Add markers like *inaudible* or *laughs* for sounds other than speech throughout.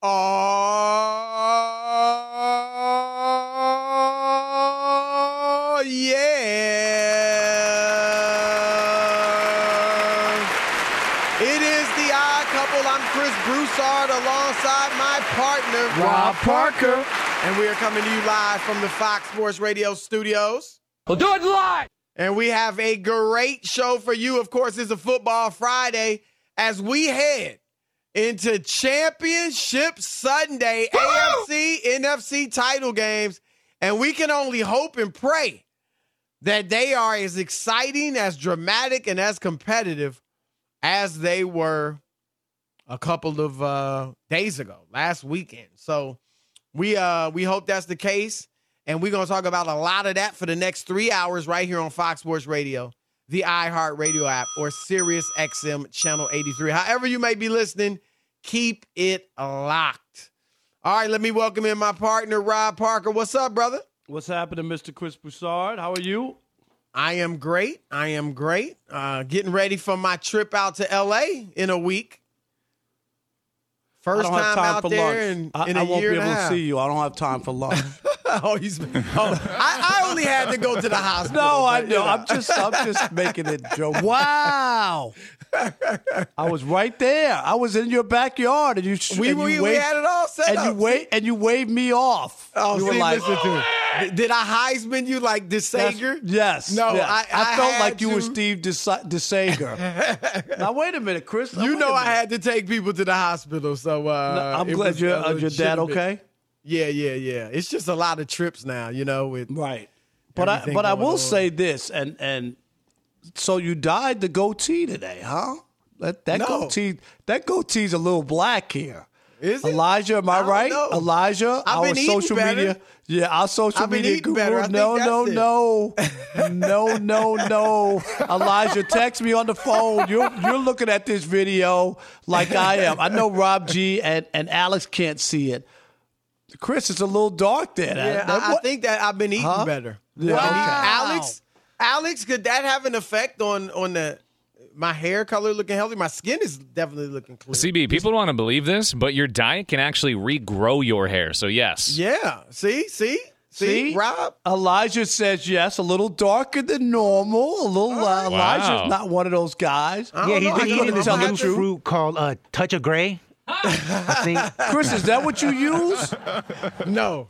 Oh, yeah. It is the odd couple. I'm Chris Broussard alongside my partner, Rob Parker. And we are coming to you live from the Fox Sports Radio studios. We'll do it live. And we have a great show for you. Of course, it's a football Friday as we head into Championship Sunday, AFC, NFC title games. And we can only hope and pray that they are as exciting, as dramatic, and as competitive as they were a couple of uh, days ago, last weekend. So we uh we hope that's the case. And we're gonna talk about a lot of that for the next three hours right here on Fox Sports Radio, the iHeart Radio app, or Sirius XM channel 83. However, you may be listening, keep it locked. All right, let me welcome in my partner, Rob Parker. What's up, brother? What's happening, Mr. Chris Broussard? How are you? I am great. I am great. Uh, getting ready for my trip out to LA in a week. I First time, time out for there lunch. in, I, in I won't be able to see you. I don't have time for lunch. *laughs* *laughs* oh, he's, oh, I, I only had to go to the hospital. no, I know. I'm just, I'm just *laughs* making it joke. Wow. I was right there. I was in your backyard, and you. We, and you we, we had it all set and up. you wait, and you waved me off. Oh, you were like, listen to it. Did I Heisman you like DeSager? Yes. No, yes. I- I felt had like you were Steve DeSa- DeSager. *laughs* now wait a minute, Chris. Now, You know I had to take people to the hospital, so uh, I'm glad a uh, your dad okay. Yeah, yeah, yeah. It's just a lot of trips now, you know. With Right. But I but I will on. say this, and and so you dyed the goatee today, huh? That that No. goatee that goatee's a little black here. Is it? Elijah, am I, I right? know. Elijah, I've our social better. media. Yeah, our social media guru. better. No, no, no. *laughs* no, no, no. Elijah, text me on the phone. You're you're looking at this video like I am. I know Rob G and, and Alex can't see it. Chris, it's a little dark there. yeah, That- I, I think that I've been eating Huh? better. Yeah, I've been eating- okay. Alex, Alex, could that have an effect on on the my hair color looking healthy? My skin is definitely looking clear. CB, people don't want to believe this, but your diet can actually regrow your hair. So yes. Yeah. See, see, see, See? Rob. Elijah says yes, a little darker than normal. A little. Uh, Elijah's not one of those guys. Yeah, don't he's been eating this know. tell the new fruit called uh, Touch of Gray. I think. Chris, is that what you use? No.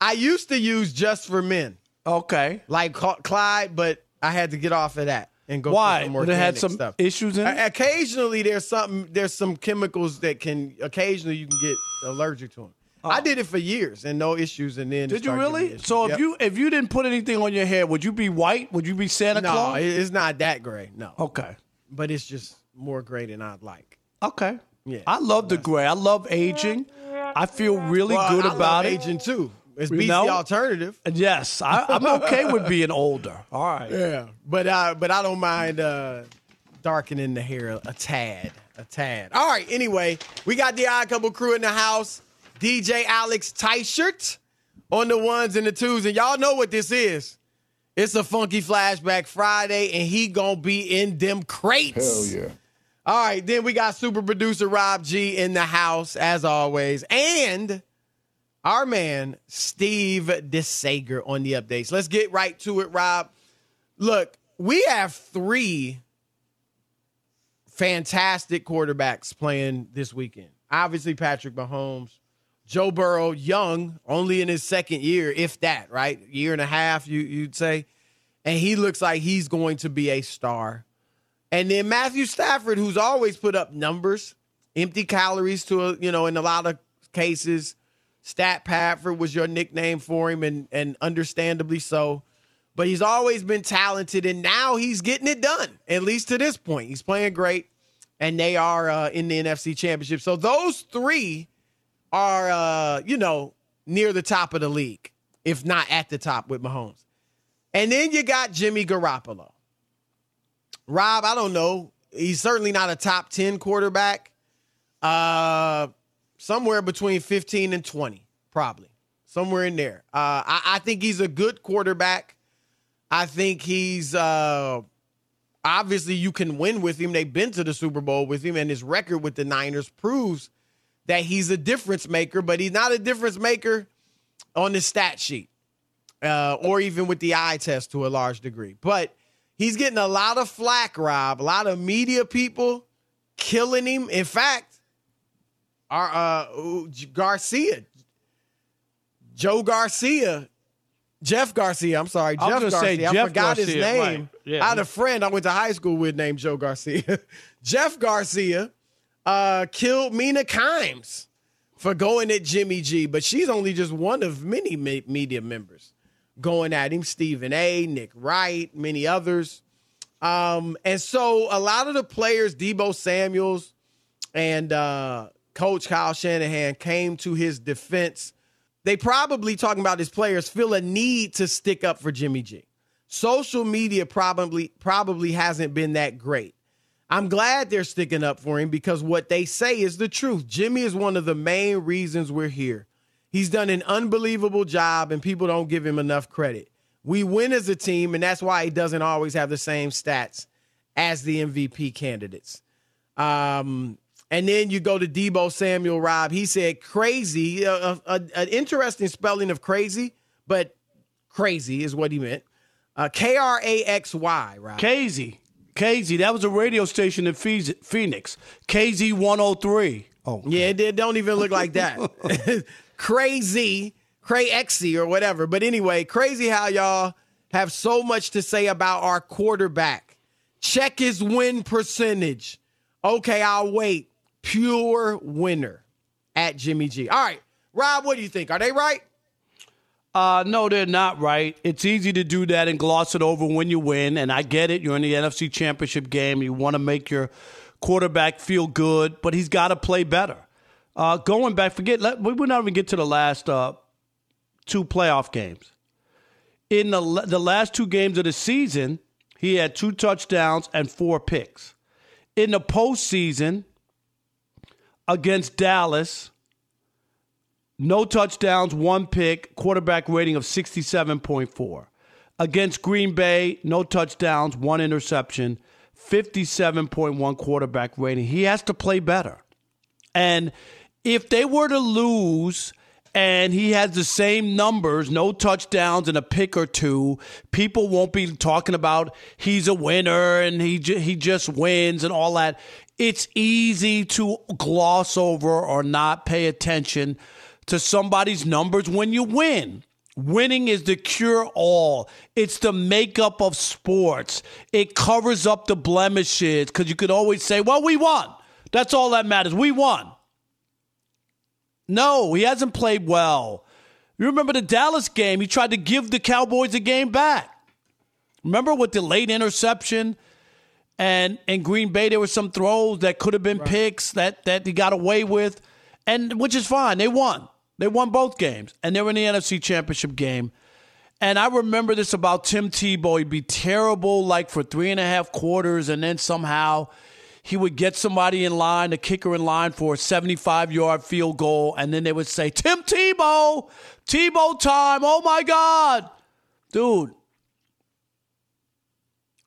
I used to use just for men, Okay. like Cl- Clyde, but I had to get off of that and go. Why? For some more Would had organic some stuff. issues in it? O- Occasionally, there's something. There's some chemicals that can. Occasionally, you can get allergic to them. Oh. I did it for years and no issues, and then it Oh. Did you started giving me really? issues. So if Yep. you if you didn't put anything on your head, would you be white? Would you be Santa no, Claus? it- it's not that gray. No, okay. but it's just more gray than I'd like. Okay. Yeah. I love the gray. I love aging. I feel really Well, good I love about it. aging too. It's You beats know? the alternative. Yes, I, I'm okay with being older. All right. Yeah, but uh, but I don't mind uh, darkening the hair a tad, a tad. All right. Anyway, we got the Odd Couple crew in the house. DJ Alex Teichert on the ones and the twos, and y'all know what this is. It's a funky flashback Friday, and he gonna be in them crates. Hell yeah. All right, then we got super producer Rob G in the house as always, and our man Steve DeSager on the updates. Let's get right to it, Rob. Look, we have three fantastic quarterbacks playing this weekend. Obviously, Patrick Mahomes, Joe Burrow, young, only in his second year, if that, right? Year and a half, you, you'd say. And he looks like he's going to be a star. And then Matthew Stafford, who's always put up numbers, empty calories to a, you know, in a lot of cases. Stat Padford was your nickname for him, and and understandably so. But he's always been talented, and now he's getting it done. At least to this point, he's playing great. and they are uh, in the NFC Championship. So those three are, uh, you know, near the top of the league, if not at the top with Mahomes. And then you got Jimmy Garoppolo. Rob, I don't know. He's certainly not a top 10 quarterback. Uh, somewhere between 15 and 20, probably. Somewhere in there. Uh, I, I think he's a good quarterback. I think he's uh, obviously you can win with him. They've been to the Super Bowl with him, and his record with the Niners proves that he's a difference maker, but he's not a difference maker on the stat sheet uh, or even with the eye test to a large degree. But he's getting a lot of flack, Rob. A lot of media people killing him. In fact, our uh, Garcia, Joe Garcia, Jeff Garcia. I'm sorry, I Jeff Garcia. say I Jeff forgot his name. right. Yeah. I had a friend I went to high school with named Joe Garcia. *laughs* Jeff Garcia uh, killed Mina Kimes for going at Jimmy G, but she's only just one of many me- media members going at him. Stephen A, Nick Wright, many others. Um, and so a lot of the players, Deebo Samuels and uh, Coach Kyle Shanahan, came to his defense. They probably talking about his players feel a need to stick up for Jimmy G. Social media probably probably hasn't been that great. I'm glad they're sticking up for him because what they say is the truth. Jimmy is one of the main reasons we're here. He's done an unbelievable job, and people don't give him enough credit. We win as a team, and that's why he doesn't always have the same stats as the MVP candidates. Um, and then you go to Deebo Samuel Rob. He said crazy, uh, uh, an interesting spelling of crazy, but crazy is what he meant. Uh, K R A X Y, Rob. KZ. KZ. That was a radio station in Phoenix. KZ 103. Oh. Yeah, it did- don't even look like that. *laughs* *laughs* crazy, crazy or whatever. But anyway, crazy how y'all have so much to say about our quarterback. Check his win percentage. Okay, I'll wait. Pure winner at Jimmy G. All right, Rob, what do you think? Are they right? Uh, no, they're not right. It's easy to do that and gloss it over when you win. And I get it. You're in the NFC Championship game. You want to make your quarterback feel good, but he's got to play better. Uh, going back, forget, let, we would not even get to the last uh, two playoff games. In the, the last two games of the season, he had two touchdowns and four picks. In the postseason, against Dallas, no touchdowns, one pick, quarterback rating of 67.4. Against Green Bay, no touchdowns, one interception, 57.1 quarterback rating. He has to play better. And if they were to lose and he has the same numbers, no touchdowns and a pick or two, people won't be talking about he's a winner and he he just wins and all that. It's easy to gloss over or not pay attention to somebody's numbers when you win. Winning is the cure all. It's the makeup of sports. It covers up the blemishes because you could always say, well, we won. That's all that matters. We won. No, he hasn't played well. You remember the Dallas game? He tried to give the Cowboys a game back. Remember with the late interception? And in Green Bay, there were some throws that could have been picks that, that he got away with, and which is fine. They won. They won both games, and they were in the NFC Championship game. And I remember this about Tim Tebow. He'd be terrible like for three and a half quarters, and then somehow he would get somebody in line, a kicker in line for a 75 yard field goal, and then they would say, Tim Tebow, Tebow time. Oh my God. Dude,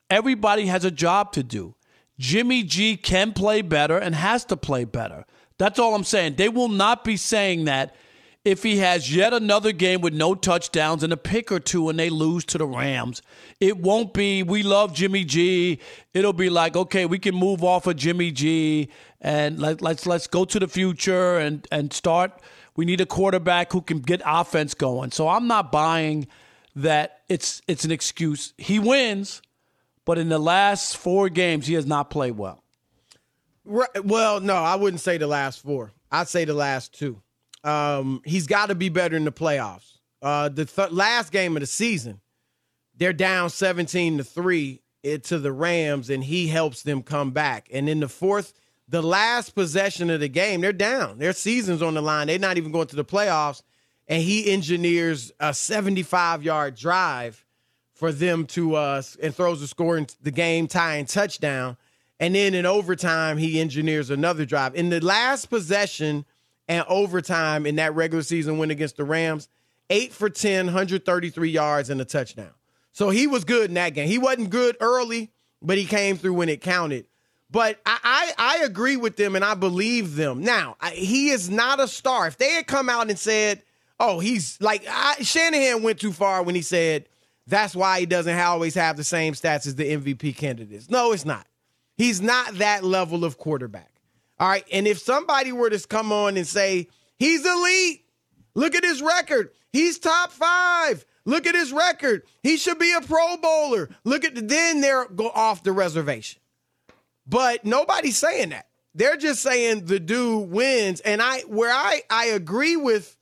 everybody has a job to do. Jimmy G can play better and has to play better. That's all I'm saying. They will not be saying that if he has yet another game with no touchdowns and a pick or two and they lose to the Rams. It won't be, we love Jimmy G. It'll be like, okay, we can move off of Jimmy G and let, let's let's go to the future and, and start. We need a quarterback who can get offense going. So I'm not buying that it's it's an excuse. He wins, but in the last four games, he has not played well. Right, well, no, I wouldn't say the last four. I'd say the last two. Um, he's got to be better in the playoffs. Uh, the th- last game of the season, they're down 17 to 3 to the Rams and he helps them come back. And in the fourth, the last possession of the game, they're down. Their season's on the line. They're not even going to the playoffs. And he engineers a 75 yard drive for them to uh and throws a score in the game tying touchdown. And then in overtime, he engineers another drive. In the last possession and overtime in that regular season win against the Rams, eight for 10, 133 yards and a touchdown. So he was good in that game. He wasn't good early, but he came through when it counted. But I, I, I agree with them and I believe them. Now, I, he is not a star. If they had come out and said, oh, he's like, I, Shanahan went too far when he said that's why he doesn't always have the same stats as the MVP candidates. No, it's not. He's not that level of quarterback. All right. And if somebody were to come on and say, he's elite, look at his record, he's top five. Look at his record. He should be a Pro Bowler. Look at the, then they're go off the reservation. But nobody's saying that. They're just saying the dude wins. And I where I I agree with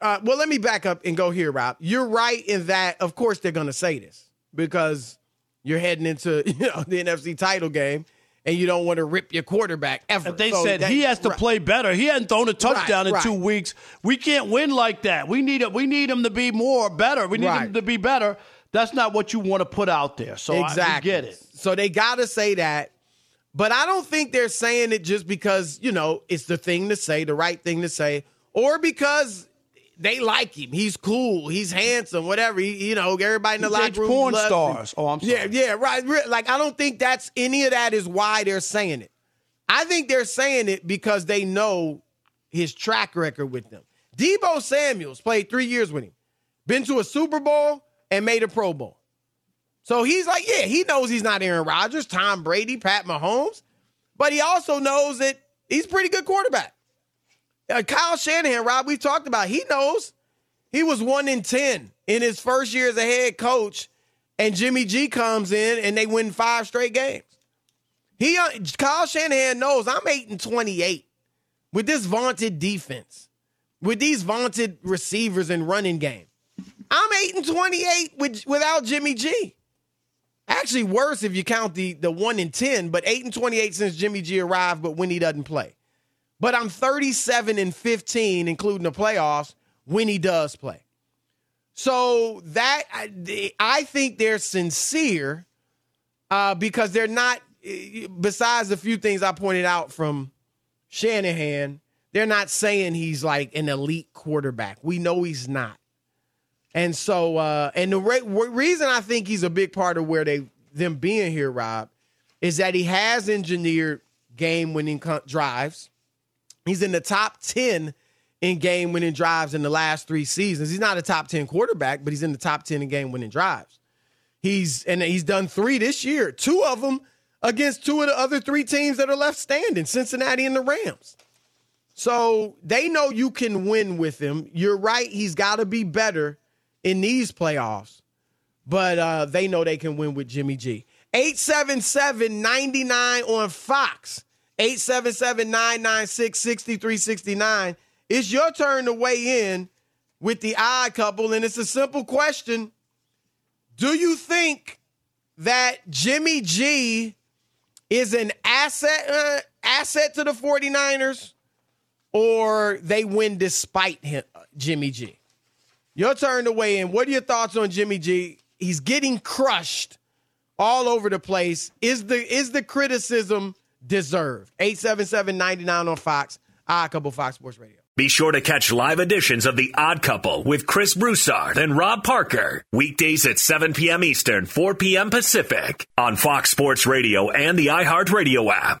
uh, well, let me back up and go here, Rob. You're right in that, of course, they're going to say this because you're heading into *laughs* you know, the NFC title game and you don't want to rip your quarterback ever. If they So said that- he has to right. play better, he hadn't thrown a touchdown Right, in two weeks. We can't win like that. We need it. We need him to be more better. We need him to be better. That's not what you want to put out there. So I- exactly. get it. So they got to say that. But I don't think they're saying it just because, you know, it's the thing to say, the right thing to say, or because they like him. He's cool. He's handsome, whatever. He, you know, everybody in the He locker room porn loves him. stars. Oh, I'm sorry. Yeah, yeah, right. Like, I don't think that's any of that is why they're saying it. I think they're saying it because they know his track record with them. Deebo Samuels played three years with him, been to a Super Bowl and made a Pro Bowl. So he's like, yeah, he knows he's not Aaron Rodgers, Tom Brady, Pat Mahomes, but he also knows that he's a pretty good quarterback. Uh, Kyle Shanahan, Rob, we've talked about, he knows he was one in 10 in his first year as a head coach, and Jimmy G comes in and they win five straight games. He, uh, Kyle Shanahan knows I'm 8 and 28 with this vaunted defense, with these vaunted receivers and running game. I'm 8 and 28 with, without Jimmy G. Actually, worse if you count the the one in ten, but eight and twenty eight since Jimmy G arrived, but when he doesn't play. But I'm 37 and 15, including the playoffs, when he does play. So that I, think they're sincere uh, because they're not. Besides the few things I pointed out from Shanahan, they're not saying he's like an elite quarterback. We know he's not. And so, uh, and the re- reason I think he's a big part of where they them being here, Rob, is that he has engineered game-winning co- drives. He's in the top ten in game-winning drives in the last three seasons. He's not a top ten quarterback, but he's in the top ten in game-winning drives. He's and he's done three this year. Two of them against two of the other three teams that are left standing, Cincinnati and the Rams. So they know you can win with him. You're right; he's got to be better in these playoffs, but uh, they know they can win with Jimmy G. 877-99 on Fox. 877-996-6369. It's your turn to weigh in with the odd couple, and it's a simple question. Do you think that Jimmy G is an asset uh, asset to the 49ers or they win despite him, Jimmy G? Your turn to weigh in. What are your thoughts on Jimmy G? He's getting crushed all over the place. Is the is the criticism deserved? 877-99 on Fox. I couple Fox Sports Radio. Be sure to catch live editions of The Odd Couple with Chris Broussard and Rob Parker. Weekdays at 7 p.m. Eastern, 4 p.m. Pacific on Fox Sports Radio and the iHeartRadio app.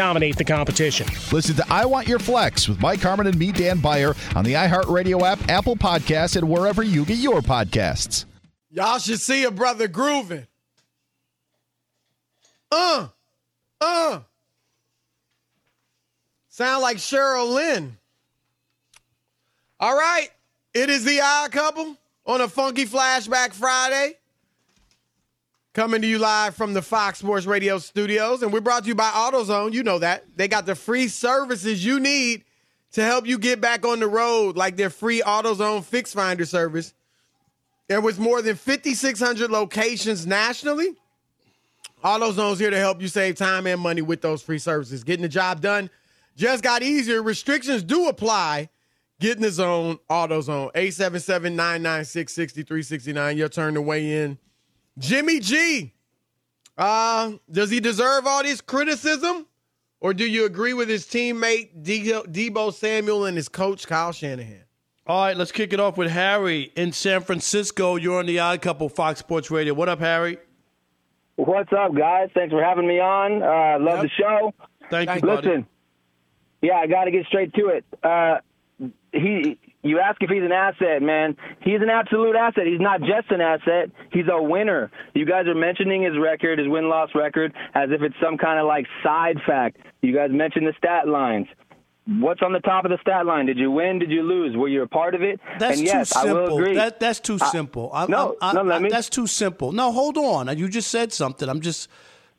dominate the competition. Listen to I Want Your Flex with Mike Harmon and me, Dan Beyer, on the iHeartRadio app, Apple Podcasts, and wherever you get your podcasts. Y'all should see a brother grooving. Uh, uh. Sound like Cheryl Lynn. All right. It is the odd couple on a funky flashback Friday. Coming to you live from the Fox Sports Radio studios. And we're brought to you by AutoZone. You know that. They got the free services you need to help you get back on the road, like their free AutoZone Fix Finder service. There was more than 5,600 locations nationally. AutoZone's here to help you save time and money with those free services. Getting the job done just got easier. Restrictions do apply. Get in the zone, AutoZone. 877-996-6369. Your turn to weigh in. Jimmy G. Uh, does he deserve all this criticism? Or do you agree with his teammate Deebo Samuel and his coach Kyle Shanahan? All right, let's kick it off with Harry in San Francisco. You're on the Odd Couple, Fox Sports Radio. What up, Harry? What's up, guys? Thanks for having me on. Uh, love Yep. the show. Thank you, buddy. Listen, yeah, I got to get straight to it. Uh, he, you ask if he's an asset, man. He's an absolute asset. He's not just an asset. He's a winner. You guys are mentioning his record, his win loss record, as if it's some kind of like side fact. You guys mentioned the stat lines. What's on the top of the stat line? Did you win? Did you lose? Were you a part of it? That's and yes, too I will simple. agree. That, that's too I- simple. I, no, I, I, no, let I- me. That's too simple. No, hold on. You just said something. I'm just.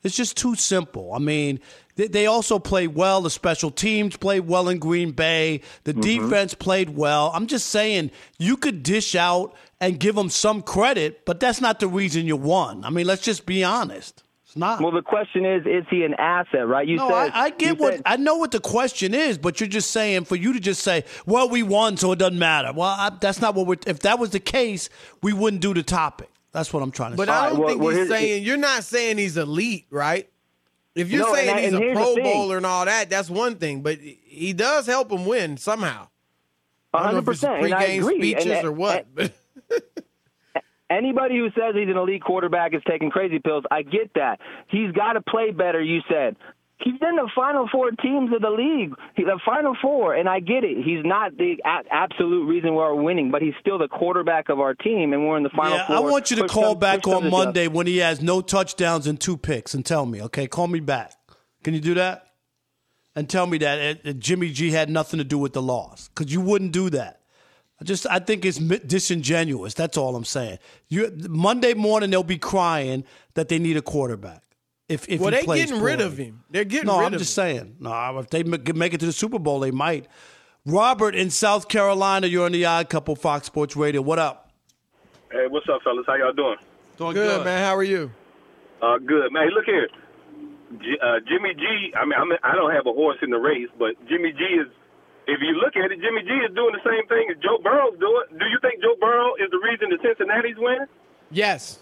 It's just too simple. I mean, they, they also played well. The special teams played well in Green Bay. The Mm-hmm. defense played well. I'm just saying you could dish out and give them some credit, but that's not the reason you won. I mean, let's just be honest. It's not. Well, the question is, is he an asset? Right? You no, said I, I get what said- I know what the question is, but you're just saying for you to just say, "Well, we won, so it doesn't matter." Well, I, that's not what we're. If that was the case, we wouldn't do the topic. That's what I'm trying to say. But say. I don't well- think well, he's saying you're not saying he's elite, right? If you're No, saying and I- he's and a Pro. Bowler and all that, that's one thing. But he does help him win somehow. I don't know if it's 100%, and I pregame speeches And- or what. but *laughs* Anybody who says he's an elite quarterback is taking crazy pills. I get that. He's got to play better, you said. He's in the final four teams of the league, He- the final four, and I get it. He's not the a- absolute reason we're winning, but he's still the quarterback of our team, and we're in the final yeah, four. I want you to Push call comes- back on comes to shove. Monday when he has no touchdowns and two picks, and tell me. Okay, call me back. Can you do that? And tell me that uh, Jimmy G had nothing to do with the loss, because you wouldn't do that. I just I think it's disingenuous. That's all I'm saying. You Monday morning they'll be crying that they need a quarterback. If if well, they plays getting rid of him. They're getting rid of him. No, I'm just him. saying. No, if they make make it to the Super Bowl, they might. Robert in South Carolina, you're on the Odd Couple Fox Sports Radio. What up? Hey, what's up, fellas? How y'all doing? Doing Good, man. How are you? Uh, good, man. Hey, look here, J- uh, Jimmy G. I mean, I mean, I don't have a horse in the race, but Jimmy G is. If you look at it, Jimmy G is doing the same thing as Joe Burrow's doing. Do you think Joe Burrow is the reason that Cincinnati's winning? Yes.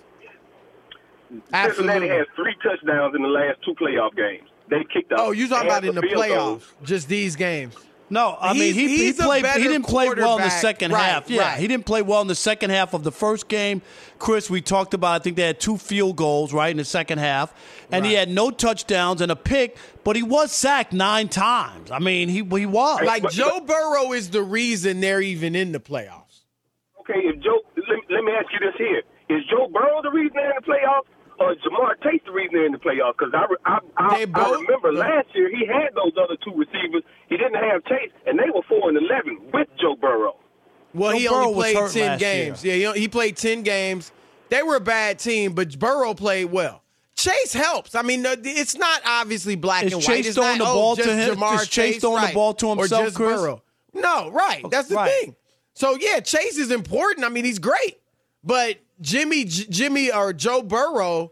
Cincinnati Absolutely. has three touchdowns in the last two playoff games. They kicked off. Oh, you talking about in the field goals. playoffs? Just these games. No, I He's- mean he, he he's a played. He didn't play well in the second Right, half. Yeah, right. he didn't play well in the second half of the first game. Chris, we talked about. I think they had two field goals right in the second half, and he had no touchdowns and a pick, but he was sacked nine times. I mean, he he was. Like but- Joe Burrow is the reason they're even in the playoffs. Okay, if Joe, let, let me ask you this here: Is Joe Burrow the reason they're in the playoffs, Uh, or Ja'Marr Chase the reason they're in the playoffs? Because I, I, I, They I remember the- last year he had those other two receivers. He didn't have Chase, and they were four and eleven with Joe Burrow. Well, Joe he Burrow only played ten last games. Yeah, he, he played ten games. They were a bad team, but Burrow played well. Chase helps. I mean, it's not obviously black Is and Chase white. It's throwing not, the oh, ball to just him? Ja'Marr Is Chase throwing the ball to or himself, just Chris? Burrow. No, right. That's the Right. thing. So yeah, Chase is important. I mean, he's great, but Jimmy, J- Jimmy or Joe Burrow,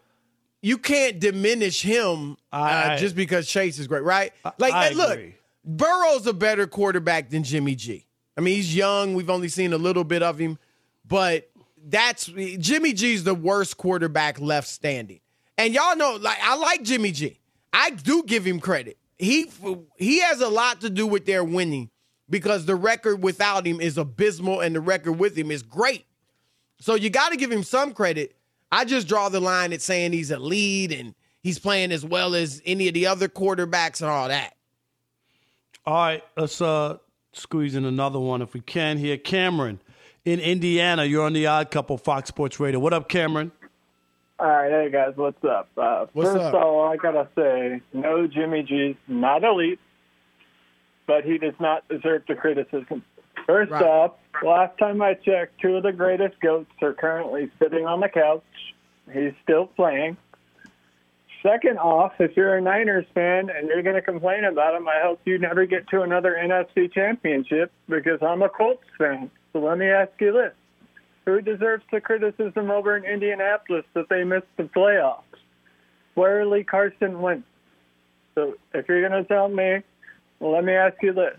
you can't diminish him I- uh, just because Chase is great, right? Like, I and look, agree. Burrow's a better quarterback than Jimmy G. I mean, he's young. We've only seen a little bit of him, but that's Jimmy G's the worst quarterback left standing. And y'all know, like, I like Jimmy G. I do give him credit. He he has a lot to do with their winning because the record without him is abysmal and the record with him is great. So you got to give him some credit. I just draw the line at saying he's a lead and he's playing as well as any of the other quarterbacks and all that. All right, let's uh squeeze in another one if we can here. Cameron in Indiana, you're on the Odd Couple Fox Sports Radio. What up, Cameron? All right, hey guys, what's up? Uh, What's first up? of all, I gotta say, no, Jimmy G's not elite, but he does not deserve the criticism. First Right. off, last time I checked, two of the greatest goats are currently sitting on the couch. He's still playing. Second off, if you're a Niners fan and you're going to complain about him, I hope you never get to another NFC championship because I'm a Colts fan. So let me ask you this. Who deserves the criticism over in Indianapolis that they missed the playoffs? Clearly Carson Wentz. So if you're going to tell me, well, let me ask you this.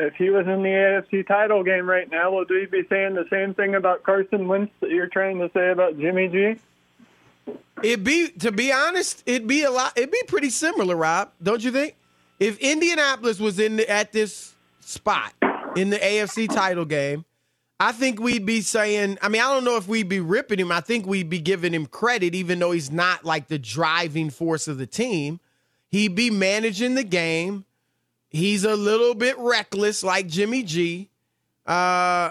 If he was in the AFC title game right now, would we be saying the same thing about Carson Wentz that you're trying to say about Jimmy G? It'd be, to be honest, it'd be a lot. It'd be pretty similar, Rob. Don't you think? If Indianapolis was in the, at this spot in the AFC title game, I think we'd be saying. I mean, I don't know if we'd be ripping him. I think we'd be giving him credit, even though he's not like the driving force of the team. He'd be managing the game. He's a little bit reckless, like Jimmy G. Uh,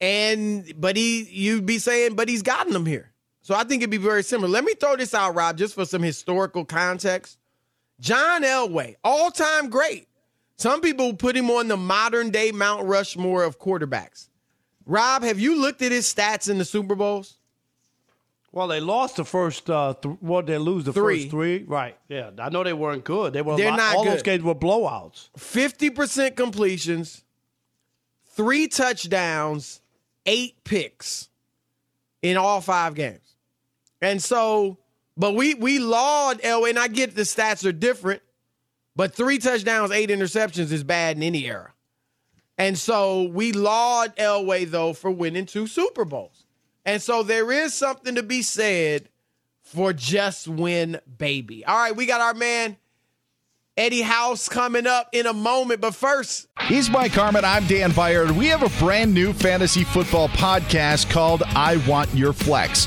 and but he, you'd be saying, but he's gotten them here. So I think it'd be very similar. Let me throw this out, Rob, just for some historical context. John Elway, all time great. Some people put him on the modern day Mount Rushmore of quarterbacks. Rob, have you looked at his stats in the Super Bowls? Well, they lost the first. Uh, th- what they lose the Three. first three? Right. Yeah, I know they weren't good. They were. They're lot- not all those good. games were blowouts. 50% completions, three touchdowns, eight picks in all five games. And so, but we we laud Elway, and I get the stats are different, but three touchdowns, eight interceptions is bad in any era. And so we laud Elway though for winning two Super Bowls. And so there is something to be said for just win, baby. All right, we got our man Eddie House coming up in a moment, but first, He's Mike Harmon. I'm Dan Byard. We have a brand new fantasy football podcast called I Want Your Flex.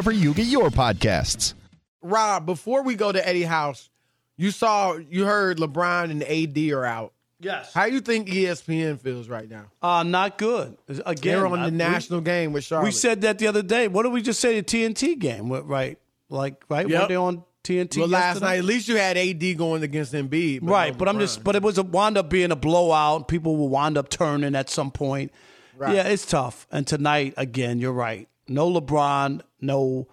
you get your podcasts. Rob, before we go to Eddie House, you saw, you heard LeBron and AD are out. Yes. How you think ESPN feels right now? Uh, not good. Again, They're on I- the we- national game with Charlotte. We said that the other day. What did we just say? The TNT game, right? Like, right? Yep. Were they on TNT well, last yesterday? night, at least you had AD going against Embiid. but right, no but I'm just, but it was a wound up being a blowout. People will wind up turning at some point. Right. Yeah, it's tough. And tonight, again, you're right. No LeBron, no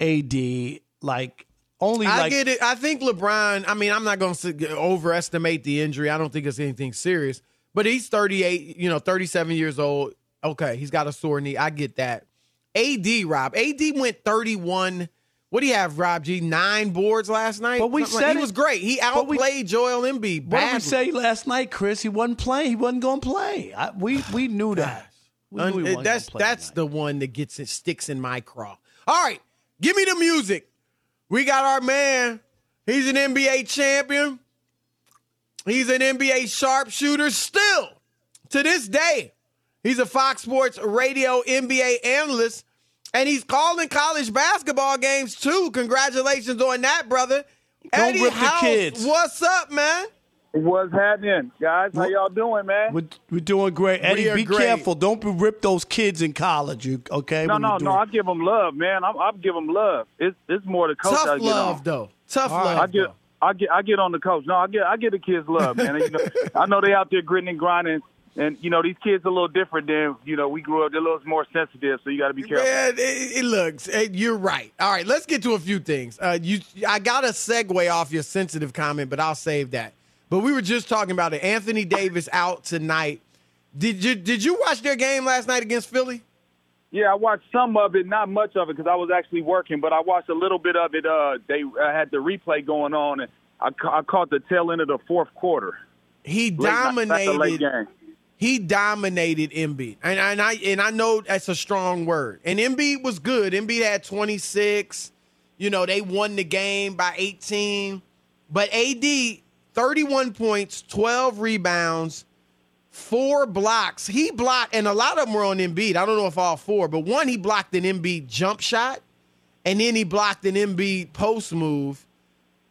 AD. Like only I like get it. I think LeBron. I mean, I'm not going to overestimate the injury. I don't think it's anything serious. But he's 38. You know, 37 years old. Okay, he's got a sore knee. I get that. AD, Rob. AD went 31. What do you have, Rob G? Nine boards last night. But we Something like- said he was great. He but we- outplayed Joel Embiid. What did we say last night, Chris? He wasn't playing. He wasn't going to play. I, we we knew *sighs* that. We Un- eh, wasn't that's play that's tonight. the one that gets it sticks in my craw. All right, give me the music. We got our man. He's an NBA champion. He's an NBA sharpshooter still to this day. He's a Fox Sports Radio NBA analyst, and he's calling college basketball games too. Congratulations on that, brother. Don't Eddie rip the House, kids. what's up, man? What's happening, guys? How y'all doing, man? We're, we're doing great. Eddie, are be great. careful. Don't be rip those kids in college. You okay? No, no, you're no. I give them love, man. I'm, I'm give them love. It's it's more the coach I Tough get love, on. though. Tough All right. I love. get though. I get I get on the coach. No, I get I get the kids love, man. you know, *laughs* I know they out there gritting and grinding, and you know these kids are a little different than you know we grew up. They're a little more sensitive, so you got to be careful. Man, it, it looks. eh, You're right. All right, let's get to a few things. Uh, you, I got a segue off your sensitive comment, but I'll save that. But we were just talking about it. Anthony Davis out tonight. Did you did you watch their game last night against Philly? Yeah, I watched some of it, not much of it, because I was actually working. But I watched a little bit of it. Uh, they uh, had the replay going on, and I, ca- I caught the tail end of the fourth quarter. He Late night- that's a late dominated. game. He dominated Embiid, and, and I and I know that's a strong word. And Embiid was good. Embiid had 26. You know, they won the game by 18. But AD, 31 points, 12 rebounds, four blocks. He blocked, and a lot of them were on Embiid. I don't know if all four, but one he blocked an Embiid jump shot, and then he blocked an Embiid post move.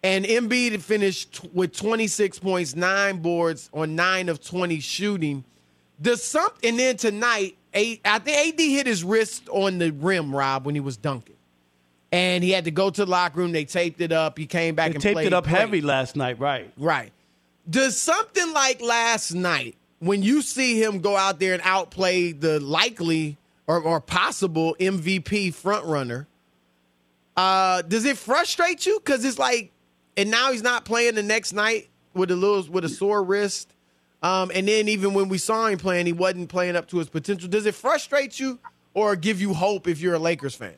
And Embiid finished with 26 points, nine boards on nine of 20 shooting. Does something, and then tonight, I think AD hit his wrist on the rim, Rob, when he was dunking. And he had to go to the locker room. They taped it up. He came back They and taped played it up heavy last night, right? Right. Does something like last night, when you see him go out there and outplay the likely or, or possible MVP frontrunner, uh, does it frustrate you? Because it's like, and now he's not playing the next night with a little with a sore wrist. Um, and then even when we saw him playing, he wasn't playing up to his potential. Does it frustrate you or give you hope if you're a Lakers fan?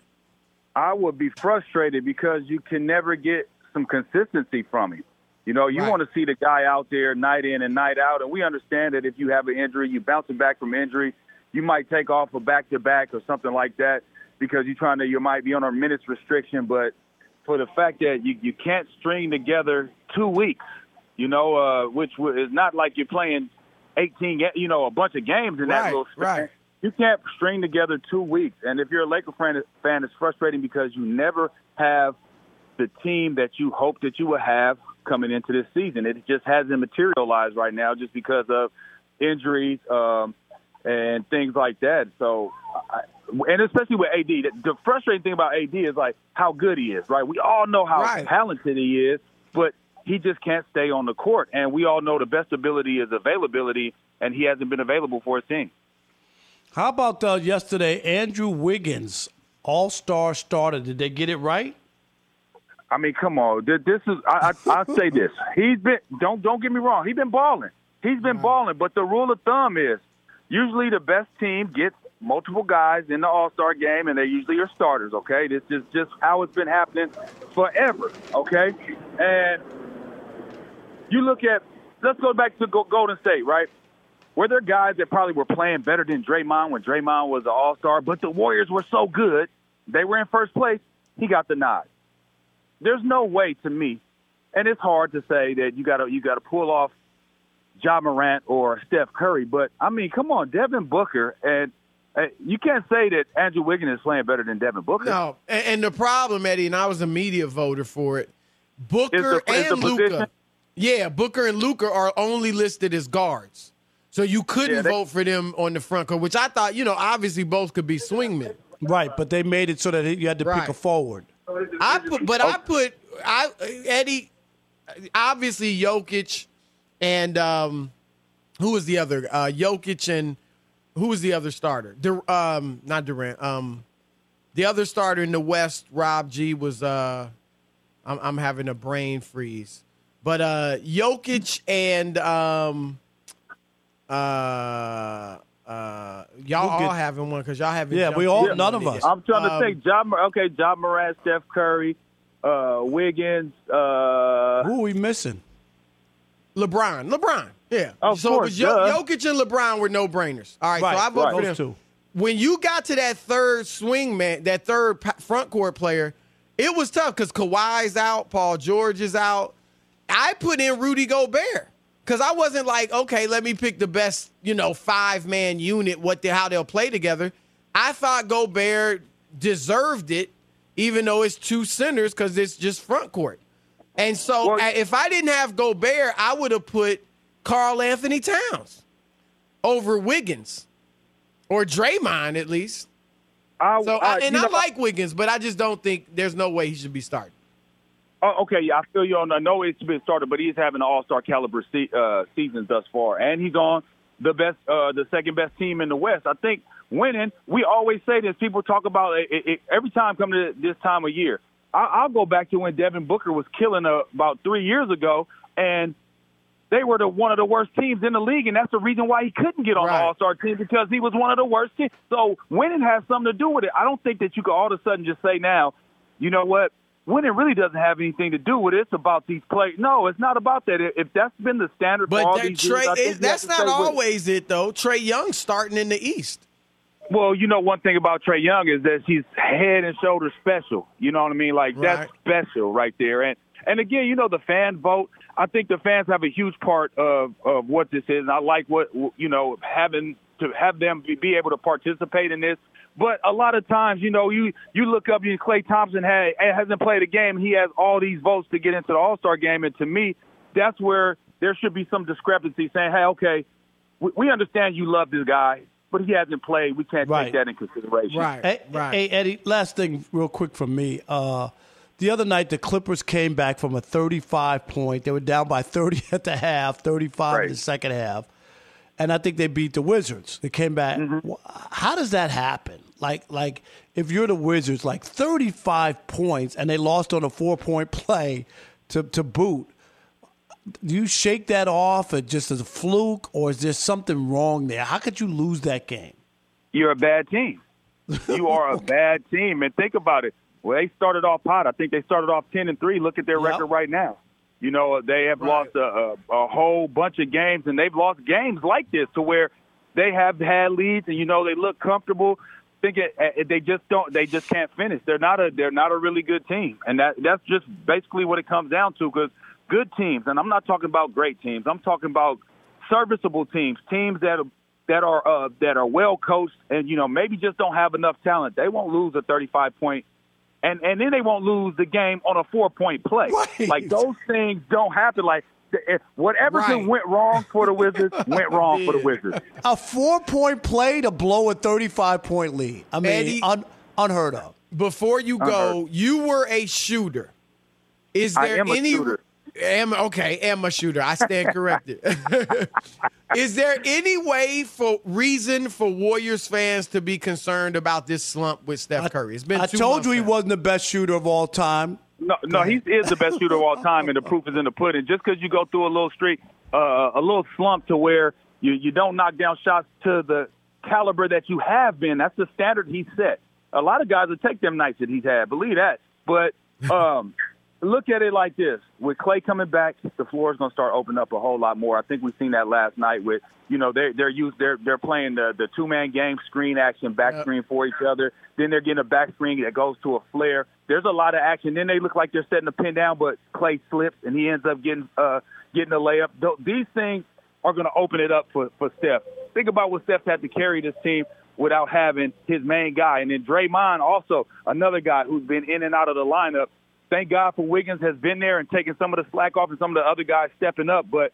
I would be frustrated because you can never get some consistency from him. You know, you Right. want to see the guy out there night in and night out, and we understand that if you have an injury, you bouncing back from injury, you might take off a back to back or something like that because you're trying to you might be on a minutes restriction. But for the fact that you you can't string together two weeks, you know, uh, which is not like you're playing 18, you know, a bunch of games in that little right. You can't string together two weeks. And if you're a Laker fan, fan, it's frustrating because you never have the team that you hope that you would have coming into this season. It just hasn't materialized right now just because of injuries um, and things like that. So, I, and especially with AD, the, the frustrating thing about AD is like how good he is, right? We all know how Right. talented he is, but he just can't stay on the court. And we all know the best ability is availability, and he hasn't been available for his team. How about uh, yesterday, Andrew Wiggins, All Star starter? Did they get it right? I mean, come on. This is I, I I *laughs* say this. He's been don't don't get me wrong. He's been balling. He's been balling. But the rule of thumb is usually the best team gets multiple guys in the All Star game, and they usually are starters. Okay, this is just how it's been happening forever. Okay, and you look at let's go back to Golden State, right? Were there guys that probably were playing better than Draymond when Draymond was an All Star, but the Warriors were so good, they were in first place. He got the nod there's no way to me, and it's hard to say that you got to you got to pull off John Morant or Steph Curry, but I mean, come on, Devin Booker, and uh, you can't say that Andrew Wiggins is playing better than Devin Booker. No, and, and the problem, Eddie, and I was a media voter for it. Booker the- and Luka, yeah, Booker and Luka are only listed as guards, so you couldn't Yeah, they- vote for them on the front court. Which I thought, you know, obviously both could be swingmen. Right, but they made it so that you had to pick a forward. I put, but I put, I Eddie, obviously Jokic, and um, who was the other? Uh, Jokic and who was the other starter? Dur- um, not Durant. Um, the other starter in the West, Rob G, was. Uh, I'm, I'm having a brain freeze, but uh, Jokic and um, uh, uh, y'all We'll get- all having one because y'all haven't. Yeah, we all- in none of us. I'm trying to Um, think. John, okay, John Morant, Steph Curry, uh, Wiggins. Uh, Who are we missing? LeBron. LeBron. Yeah. Of so course, it was Jo- duh. Jokic and LeBron were no brainers. All right. Right, so I vote right. for Those them. two. When you got to that third swing man, that third front court player, it was tough because Kawhi's out, Paul George is out. I put in Rudy Gobert because I wasn't like, okay, let me pick the best, you know, five man unit. What they, how they'll play together. I thought Gobert deserved it, even though it's two centers because it's just front court. And so Well- if I didn't have Gobert, I would have put Karl-Anthony Towns over Wiggins or Draymond at least. I, So I- I, and I know- like Wiggins, but I just don't think there's no way he should be starting. Oh, okay, yeah, I feel you on. I know it's been started, but he's having an All Star caliber se- uh, season thus far, and he's on the best, uh, the second best team in the West. I think winning. We always say this. People talk about it, it, it every time coming to this time of year. I, I'll go back to when Devin Booker was killing uh, about three years ago, and they were the one of the worst teams in the league, and that's the reason why he couldn't get on Right. the All Star team because he was one of the worst teams. So winning has something to do with it. I don't think that you can all of a sudden just say now, you know what? Winning really doesn't have anything to do with it. It's about these players. No, it's not about that. If that's been the standard for But all that these Trey, years, it, that's not with it. always it though. Trae Young starting in the East. Well, you know, one thing about Trae Young is that he's head and shoulders special. You know what I mean? Like that's special right there. And and again, you know, the fan vote. I think the fans have a huge part of of what this is. And I like what you know having to have them be, be able to participate in this. But a lot of times, you know, you you look up, you Klay Thompson had, hasn't played a game. He has all these votes to get into the All Star game, and to me, that's where there should be some discrepancy. Saying, hey, okay, we, we understand you love this guy, but he hasn't played. We can't Right. take that in consideration. Right. Hey, right. hey, Eddie, last thing, real quick from me. Uh, the other night, the Clippers came back from a 35 point. They were down by 30 *laughs* at the half, 35 in the second half. And I think they beat the Wizards. They came back. Mm-hmm. Wh- How does that happen? Like, like if you're the Wizards, like 35 points, and they lost on a four point play to, to boot. Do you shake that off and just as a fluke, or is there something wrong there? How could you lose that game? You're a bad team. You are a *laughs* bad team. And think about it. Well, they started off hot. I think they started off ten and three. Look at their record right now. You know, they have lost a, a, a whole bunch of games, and they've lost games like this to where they have had leads, and you know they look comfortable. Think uh, they just don't. They just can't finish. They're not a. They're not a really good team, and that that's just basically what it comes down to. Because good teams, and I'm not talking about great teams. I'm talking about serviceable teams, teams that are that are uh, that are well coached, and you know maybe just don't have enough talent. They won't lose a 35 point and and then they won't lose the game on a four point play. Like those things don't happen. Like if whatever Right. went wrong for the Wizards *laughs* went wrong for the Wizards. A four point play to blow a 35 point lead. I mean, Eddie- un, unheard of. Before you go, you were a shooter. Is I there am a any? shooter. Am okay, am a shooter. I stand corrected. *laughs* Is there any way for reason for Warriors fans to be concerned about this slump with Steph Curry? It's been. I two told you he now. wasn't the best shooter of all time. No, no, he is the best shooter of all time, and the proof is in the pudding. Just because you go through a little streak, uh, a little slump to where you you don't knock down shots to the caliber that you have been, that's the standard he set. A lot of guys will take them nights that he's had, believe that. But um, look at it like this: with Klay coming back, the floor is going to start opening up a whole lot more. I think we've seen that last night with you know they're they're used they're they're playing the the two man game screen action back screen for each other. Then they're getting a back screen that goes to a flare. There's a lot of action. Then they look like they're setting the pin down, but Klay slips and he ends up getting uh getting a layup. These things are going to open it up for for Steph. Think about what Steph had to carry this team without having his main guy, and then Draymond also another guy who's been in and out of the lineup. Thank God for Wiggins has been there and taking some of the slack off, and some of the other guys stepping up. But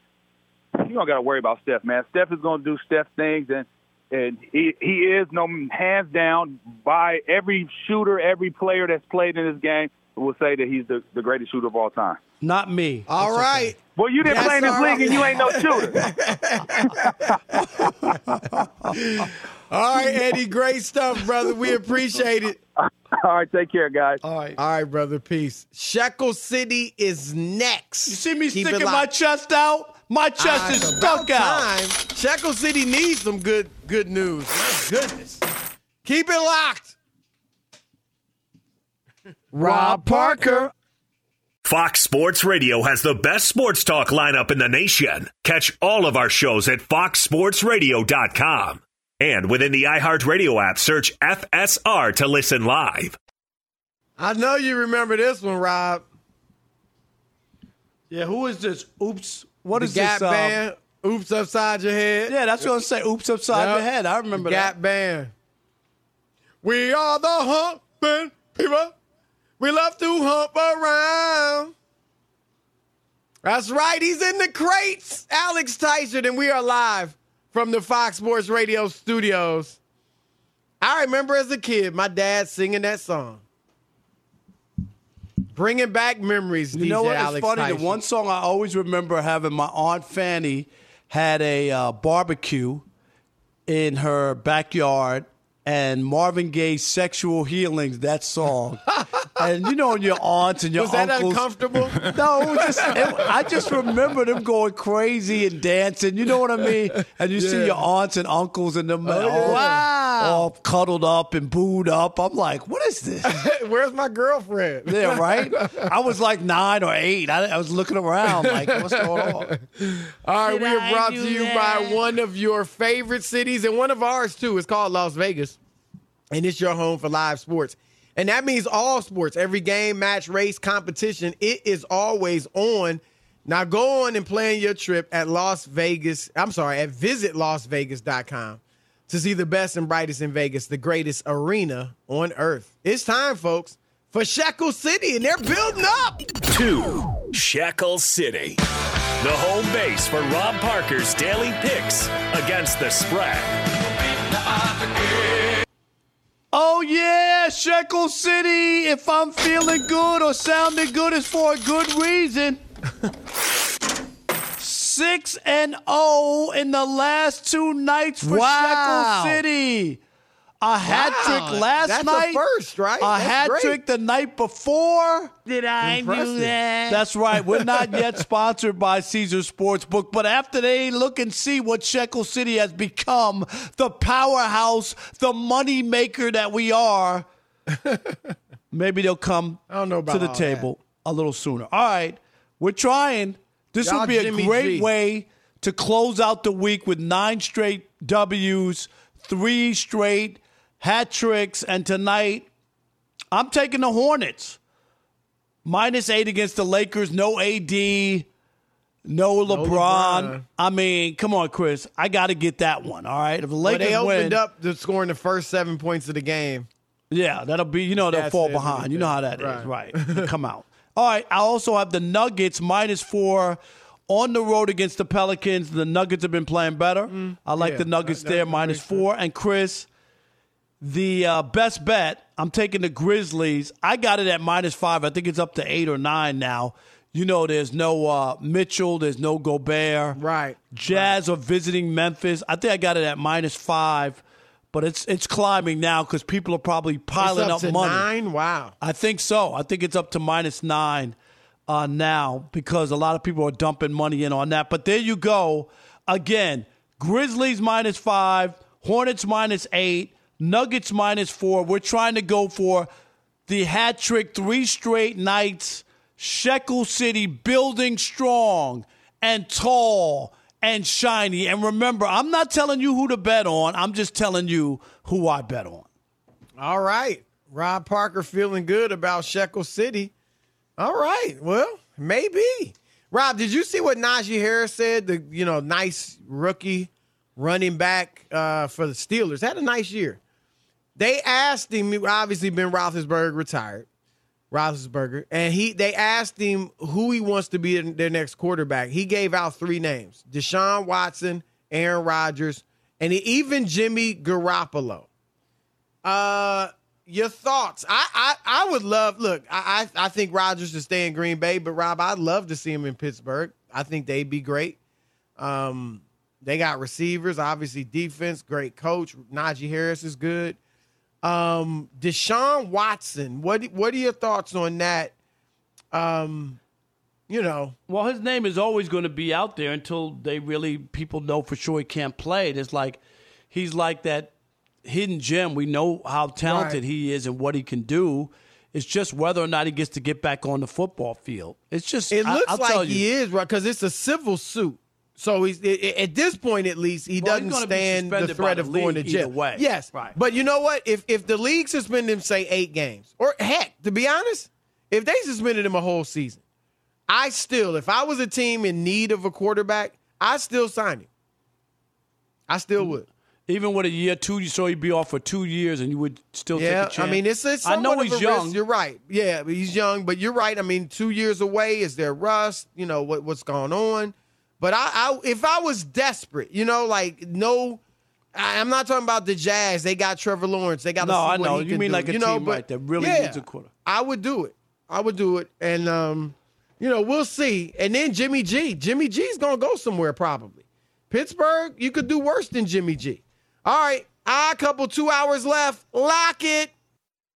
you don't got to worry about Steph, man. Steph is going to do Steph things, and and he he is no hands down by every shooter, every player that's played in this game will say that he's the, the greatest shooter of all time. Not me. All right. Well, you didn't That's play in this all league, and you ain't no shooter. *laughs* All right, Eddie. Great stuff, brother. We appreciate it. *laughs* All right, take care, guys. All right. All right, brother. Peace. Shekel City is next. You see me Keep sticking my chest out? My chest is stuck about out. Time. Shekel City needs some good good news. My goodness. Keep it locked. *laughs* Rob Parker. Fox Sports Radio has the best sports talk lineup in the nation. Catch all of our shows at foxsportsradio.com. And within the iHeartRadio app, search FSR to listen live. I know you remember this one, Rob. Yeah, who is this? Oops. What the is Gap this? um, Band. Oops upside your head. Yeah, that's what I'm saying. Oops upside Yep. your head. I remember Gap that. Band. We are the humping people. We love to hump around. That's right. He's in the crates. Alex Tyson, and we are live from the Fox Sports Radio studios. I remember as a kid, my dad singing that song. Bringing back memories, You DJ know what? It's Alex funny. Tyson. The one song I always remember having my aunt Fanny had a uh, barbecue in her backyard, and Marvin Gaye's "Sexual Healings" that song. *laughs* and you know, your aunts and your uncles. Was that uncomfortable? *laughs* No, it was just. It, I just remember them going crazy and dancing. You know what I mean? And you see your aunts and uncles and them. Oh, yeah. Wow! all cuddled up and booed up. I'm like, what is this? *laughs* Where's my girlfriend? yeah, right. *laughs* I was like nine or eight. I, I was looking around, like, what's going on? All right, Did we are I brought to you that? by one of your favorite cities and one of ours too. It's called Las Vegas, and it's your home for live sports. And that means all sports, every game, match, race, competition. It is always on. Now go on and plan your trip at Las Vegas. I'm sorry, at visitlasvegas.com to see the best and brightest in Vegas, the greatest arena on earth. It's time, folks, for Shekel City, and they're building up. Two, Shekel City. The home base for Rob Parker's daily picks against the spread. Oh yeah, Shekel City. If I'm feeling good or sounding good, it's for a good reason. Six and zero in the last two nights for Wow. Shekel City. A hat Wow, trick last that's night. first, right? A That's hat great. trick the night before. Did I Impressive. do that? That's right. We're not *laughs* yet sponsored by Caesar Sportsbook, but after they look and see what Shekel City has become, the powerhouse, the money maker that we are, *laughs* maybe they'll come I don't know about to the table a little sooner. All right, we're trying. This Y'all would be a Jimmy great G. way to close out the week with nine straight W's, three straight hat tricks, and tonight I'm taking the Hornets. Minus eight against the Lakers. No AD. No LeBron. LeBron. I mean, come on, Chris. I got to get that one. All right. If the Lakers they opened win, up to scoring the first seven points of the game. yeah, that'll be. You know, they'll That's fall it. behind. You know how that is, Right. right? *laughs* Come out. All right. I also have the Nuggets minus four on the road against the Pelicans. The Nuggets have been playing better. Mm. I like yeah, the Nuggets that- there minus sense. four. And Chris, the uh, best bet, I'm taking the Grizzlies. I got it at minus five. I think it's up to eight or nine now. You know, there's no uh, Mitchell, there's no Gobert. Right. Jazz are visiting Memphis. I think I got it at minus five, but it's it's climbing now because people are probably piling it's up, up, to money. nine. Wow. I think so. I think it's up to minus nine uh, now because a lot of people are dumping money in on that. But there you go. Again, Grizzlies minus five, Hornets minus eight, Nuggets minus four. We're trying to go for the hat trick three straight nights. Shekel City building strong and tall and shiny. And remember, I'm not telling you who to bet on. I'm just telling you who I bet on. All right. Rob Parker feeling good about Shekel City. All right. Well, maybe. Rob, did you see what Najee Harris said? The you know nice rookie running back uh, for the Steelers had a nice year. They asked him. Obviously, Ben Roethlisberger retired. Roethlisberger, and he they asked him who he wants to be their next quarterback. He gave out three names: Deshaun Watson, Aaron Rodgers, and even Jimmy Garoppolo. Uh, your thoughts? I I, I would love. Look, I, I think Rodgers should stay in Green Bay, but Rob, I'd love to see him in Pittsburgh. I think they'd be great. Um, they got receivers, obviously defense, great coach. Najee Harris is good. Um, Deshaun Watson, what what are your thoughts on that? Um, you know, Well, his name is always going to be out there until they really people know for sure he can't play. It's like he's like that hidden gem. We know how talented Right. he is and what he can do. It's just whether or not he gets to get back on the football field. It's just it looks tell like he is right because it's a civil suit. So he's i- i- at this point, at least, he Well, doesn't stand the threat the of going to jail. way. Yes, Right. But you know what? If if the league suspended him, say eight games, or heck, to be honest, if they suspended him a whole season, I still, if I was a team in need of a quarterback, I still sign him. I still would. even with a year two, you so he'd be off for two years, and you would still Yeah, take a chance. I mean, it's, it's I know of he's a young. Risk. You're right. Yeah, he's young, but you're right. I mean, two years away. Is there rust? You know what what's going on? But I, I if I was desperate, you know, like no, I, I'm not talking about the Jazz. They got Trevor Lawrence. They got No, I know. You mean do, like a you know, team, but right, that really yeah, needs a quarter. I would do it. I would do it, and um, you know, we'll see. And then Jimmy G. Jimmy G's gonna go somewhere probably. Pittsburgh, you could do worse than Jimmy G. All right, a couple two hours left. Lock it.